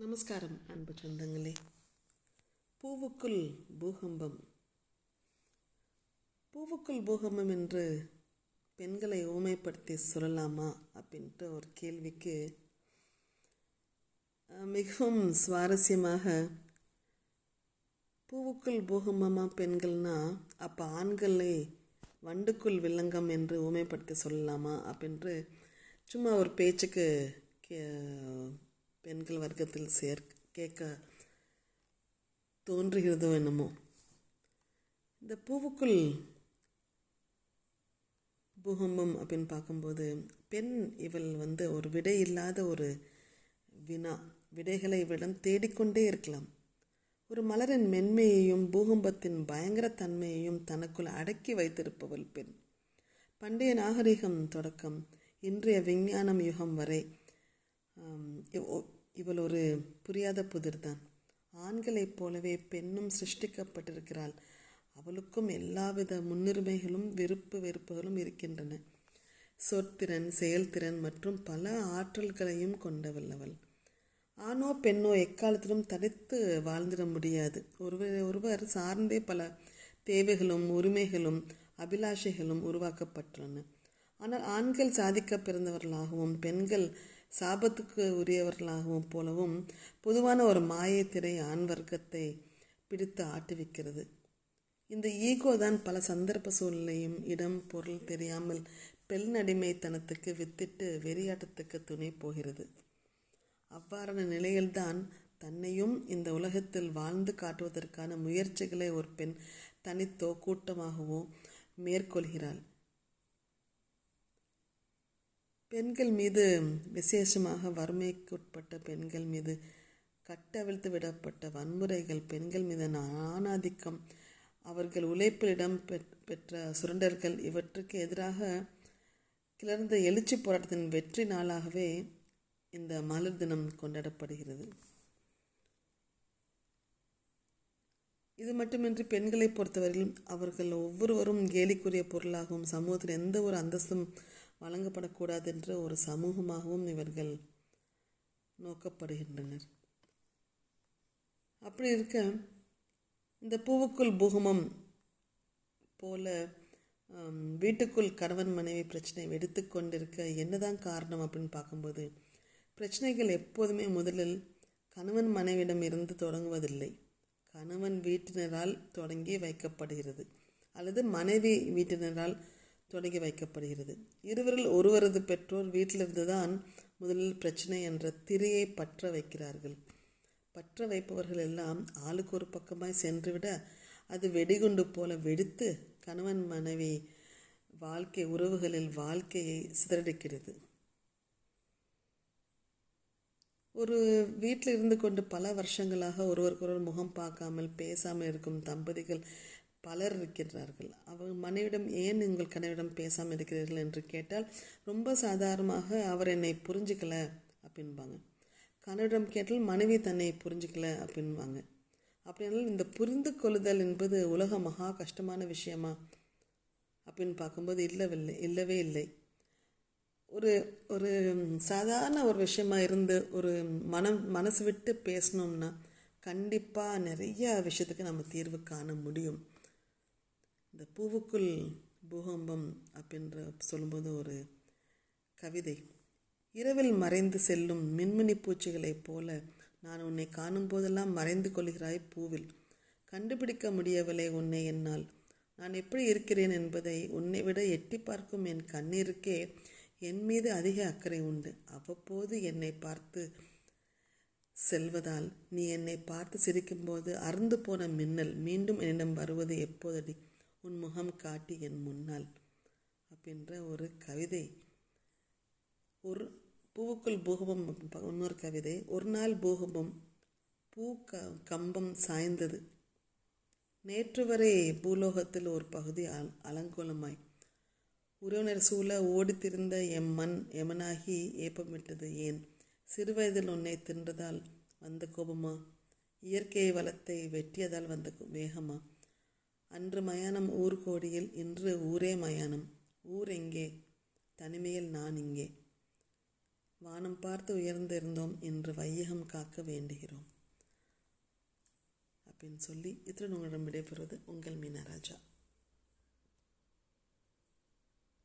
நமஸ்காரம் அன்பு சொந்தங்களே. பூவுக்குள் பூகம்பம். பூவுக்குள் பூகம்பம் என்று பெண்களை ஊமைப்படுத்தி சொல்லலாமா அப்படின்ட்டு ஒரு கேள்விக்கு மிகவும் சுவாரஸ்யமாக பூவுக்குள் பூகம்பமா பெண்கள்னா அப்போ ஆண்களை வண்டுக்குள் வில்லங்கம் என்று ஊமைப்படுத்தி சொல்லலாமா அப்படின்று சும்மா ஒரு பேச்சுக்கு கே பெண்கள் வர்க்கத்தில் சேர் கேட்க தோன்றுகிறதோ என்னமோ. இந்த பூவுக்குள் பூகம்பம் அப்படின்னு பார்க்கும்போது பெண் இவள் வந்து ஒரு விடை இல்லாத ஒரு வினா விடைகளை இவளிடம் தேடிக்கொண்டே இருக்கலாம். ஒரு மலரின் மென்மையையும் பூகம்பத்தின் பயங்கர தன்மையையும் தனக்குள் அடக்கி வைத்திருப்பவள் பெண். பண்டைய நாகரிகம் தொடக்கம் இன்றைய விஞ்ஞானம் யுகம் வரை இவள் ஒரு புரியாத புதிர்தான். ஆண்களைப் போலவே பெண்ணும் சிருஷ்டிக்கப்பட்டிருக்கிறாள். அவளுக்கும் எல்லாவித முன்னுரிமைகளும் விருப்பு வெறுப்புகளும் இருக்கின்றன. சொற்திறன் செயல்திறன் மற்றும் பல ஆற்றல்களையும் கொண்டவள் அவள் ஆணோ பெண்ணோ எக்காலத்திலும் தனித்து வாழ்ந்திட முடியாது. ஒருவர் ஒருவர் சார்ந்தே பல தேவைகளும் உரிமைகளும் அபிலாஷைகளும் உருவாக்கப்பட்டுள்ளன. ஆனால் ஆண்கள் சாதிக்க பிறந்தவர்களாகவும் பெண்கள் சாபத்துக்கு உரியவர்களாகவும் போலவும் பொதுவான ஒரு மாயை திரை ஆண் வர்க்கத்தை பிடித்து ஆட்டுவிக்கிறது இந்த ஈகோ தான் பல சந்தர்ப்ப சூழ்நிலையும் இடம் பொருள் தெரியாமல் பெண் அடிமைத்தனத்துக்கு வித்திட்டு வெறியாட்டத்துக்கு துணை போகிறது. அவ்வாறான நிலையில்தான் தன்னையும் இந்த உலகத்தில் வாழ்ந்து காட்டுவதற்கான முயற்சிகளை ஒரு பெண் தனித்தோ கூட்டமாகவோ மேற்கொள்கிறாள். பெண்கள் மீது விசேஷமாக வறுமைக்குட்பட்ட பெண்கள் மீது கட்டவிழ்த்து விடப்பட்ட வன்முறைகள் பெண்கள் மீது ஆணாதிக்கம் அவர்கள் உழைப்பிடம் பெற்- பெற்ற சுரண்டர்கள் இவற்றுக்கு எதிராக கிளர்ந்த எழுச்சி போராட்டத்தின் வெற்றி நாளாகவே இந்த மலர் தினம் கொண்டாடப்படுகிறது. இது மட்டுமின்றி பெண்களை பொறுத்தவரையிலும் அவர்கள் ஒவ்வொருவரும் கேலிக்குரிய பொருளாகவும் சமூகத்தில் எந்த ஒரு அந்தஸ்தும் வழங்கப்படக்கூடாது என்ற ஒரு சமூகமாகவும் இவர்கள் நோக்கப்படுகின்றனர். அப்படி இருக்க இந்த பூவுக்குள் பூகமம் போல வீட்டுக்குள் கணவன் மனைவி பிரச்சனை வெடித்து கொண்டிருக்க என்னதான் காரணம் அப்படின்னு பார்க்கும்போது பிரச்சனைகள் எப்போதுமே முதலில் கணவன் மனைவியிடம் இருந்து தொடங்குவதில்லை. கணவன் வீட்டினரால் தொடங்கி வைக்கப்படுகிறது. அல்லது மனைவி வீட்டினரால் தொடங்கி வைக்கப்படுகிறது. இருவரில் ஒருவரது பெற்றோர் வீட்டிலிருந்து தான் முதலில் பிரச்சனை என்ற திரையை பற்ற வைக்கிறார்கள். பற்ற வைப்பவர்கள் எல்லாம் ஆளுக்கு ஒரு பக்கமாய் சென்றுவிட அது வெடிகுண்டு போல வெடித்து கணவன் மனைவி வாழ்க்கை உறவுகளில் வாழ்க்கையை சிதறடிக்கிறது. ஒரு வீட்டில் இருந்து கொண்டு பல வருஷங்களாக ஒருவருக்கொருவர் முகம் பார்க்காமல் பேசாமல் இருக்கும் தம்பதிகள் பலர் இருக்கிறார்கள் அவர் மனைவிடம் ஏன் உங்கள் கணவரிடம் பேசாமல் இருக்கிறீர்கள்? என்று கேட்டால் ரொம்ப சாதாரணமாக அவர் என்னை புரிஞ்சுக்கல அப்படின்பாங்க. கணவரிடம் கேட்டால் மனைவி தன்னை புரிஞ்சுக்கல அப்படின்பாங்க. அப்படின்னாலும் இந்த புரிந்து கொள்ளுதல் என்பது உலக மகா கஷ்டமான விஷயமா அப்படின்னு பார்க்கும்போது இல்லவில்லை இல்லவே இல்லை. ஒரு ஒரு சாதாரண ஒரு விஷயமா இருந்து ஒரு மனம் மனசு விட்டு பேசணும்னா கண்டிப்பாக நிறைய விஷயத்துக்கு நம்ம தீர்வு காண முடியும். இந்த பூவுக்குள் பூகம்பம் அப்படின்ற சொல்லும்போது ஒரு கவிதை. இரவில் மறைந்து செல்லும் மின்மினி பூச்சிகளைப் போல நான் உன்னை காணும் போதெல்லாம் மறைந்து கொள்கிறாய் பூவில். கண்டுபிடிக்க முடியவில்லை உன்னை என்னால். நான் எப்படி இருக்கிறேன் என்பதை உன்னை விட எட்டி பார்க்கும் என் கண்ணீருக்கே என் மீது அதிக அக்கறை உண்டு. அவ்வப்போது என்னை பார்த்து செல்வதால் நீ என்னை பார்த்து சிரிக்கும்போது அறுந்து போன மின்னல் மீண்டும் என்னிடம் வருவது எப்போதடி? உன் முகம் காட்டி என் முன்னால் அப்படின்ற ஒரு கவிதை. ஒரு பூவுக்குள் பூகம்பம் இன்னொரு கவிதை. ஒரு நாள் பூகம்பம் பூ க கம்பம் சாய்ந்தது. நேற்று வரை பூலோகத்தில் ஒரு பகுதி அல- அலங்கோலமாய். உறவினர் சூழ ஓடித்திருந்த எம் மண் எமனாகி ஏப்பமிட்டது. ஏன்? சிறுவயதில் உன்னை தின்றதால் வந்த கோபமா? இயற்கை வளத்தை வெட்டியதால் வந்த வேகமா? அன்று மயானம் ஊர் கோடியில் இன்று ஊரே மயானம். ஊர் எங்கே? தனிமையில் நான் இங்கே. வானம் பார்த்து உயர்ந்திருந்தோம் என்று வையகம் காக்க வேண்டுகிறோம். அப்படின்னு சொல்லி இத்துடன் உங்களிடம் விடைபெறுவது உங்கள் மீனராஜா.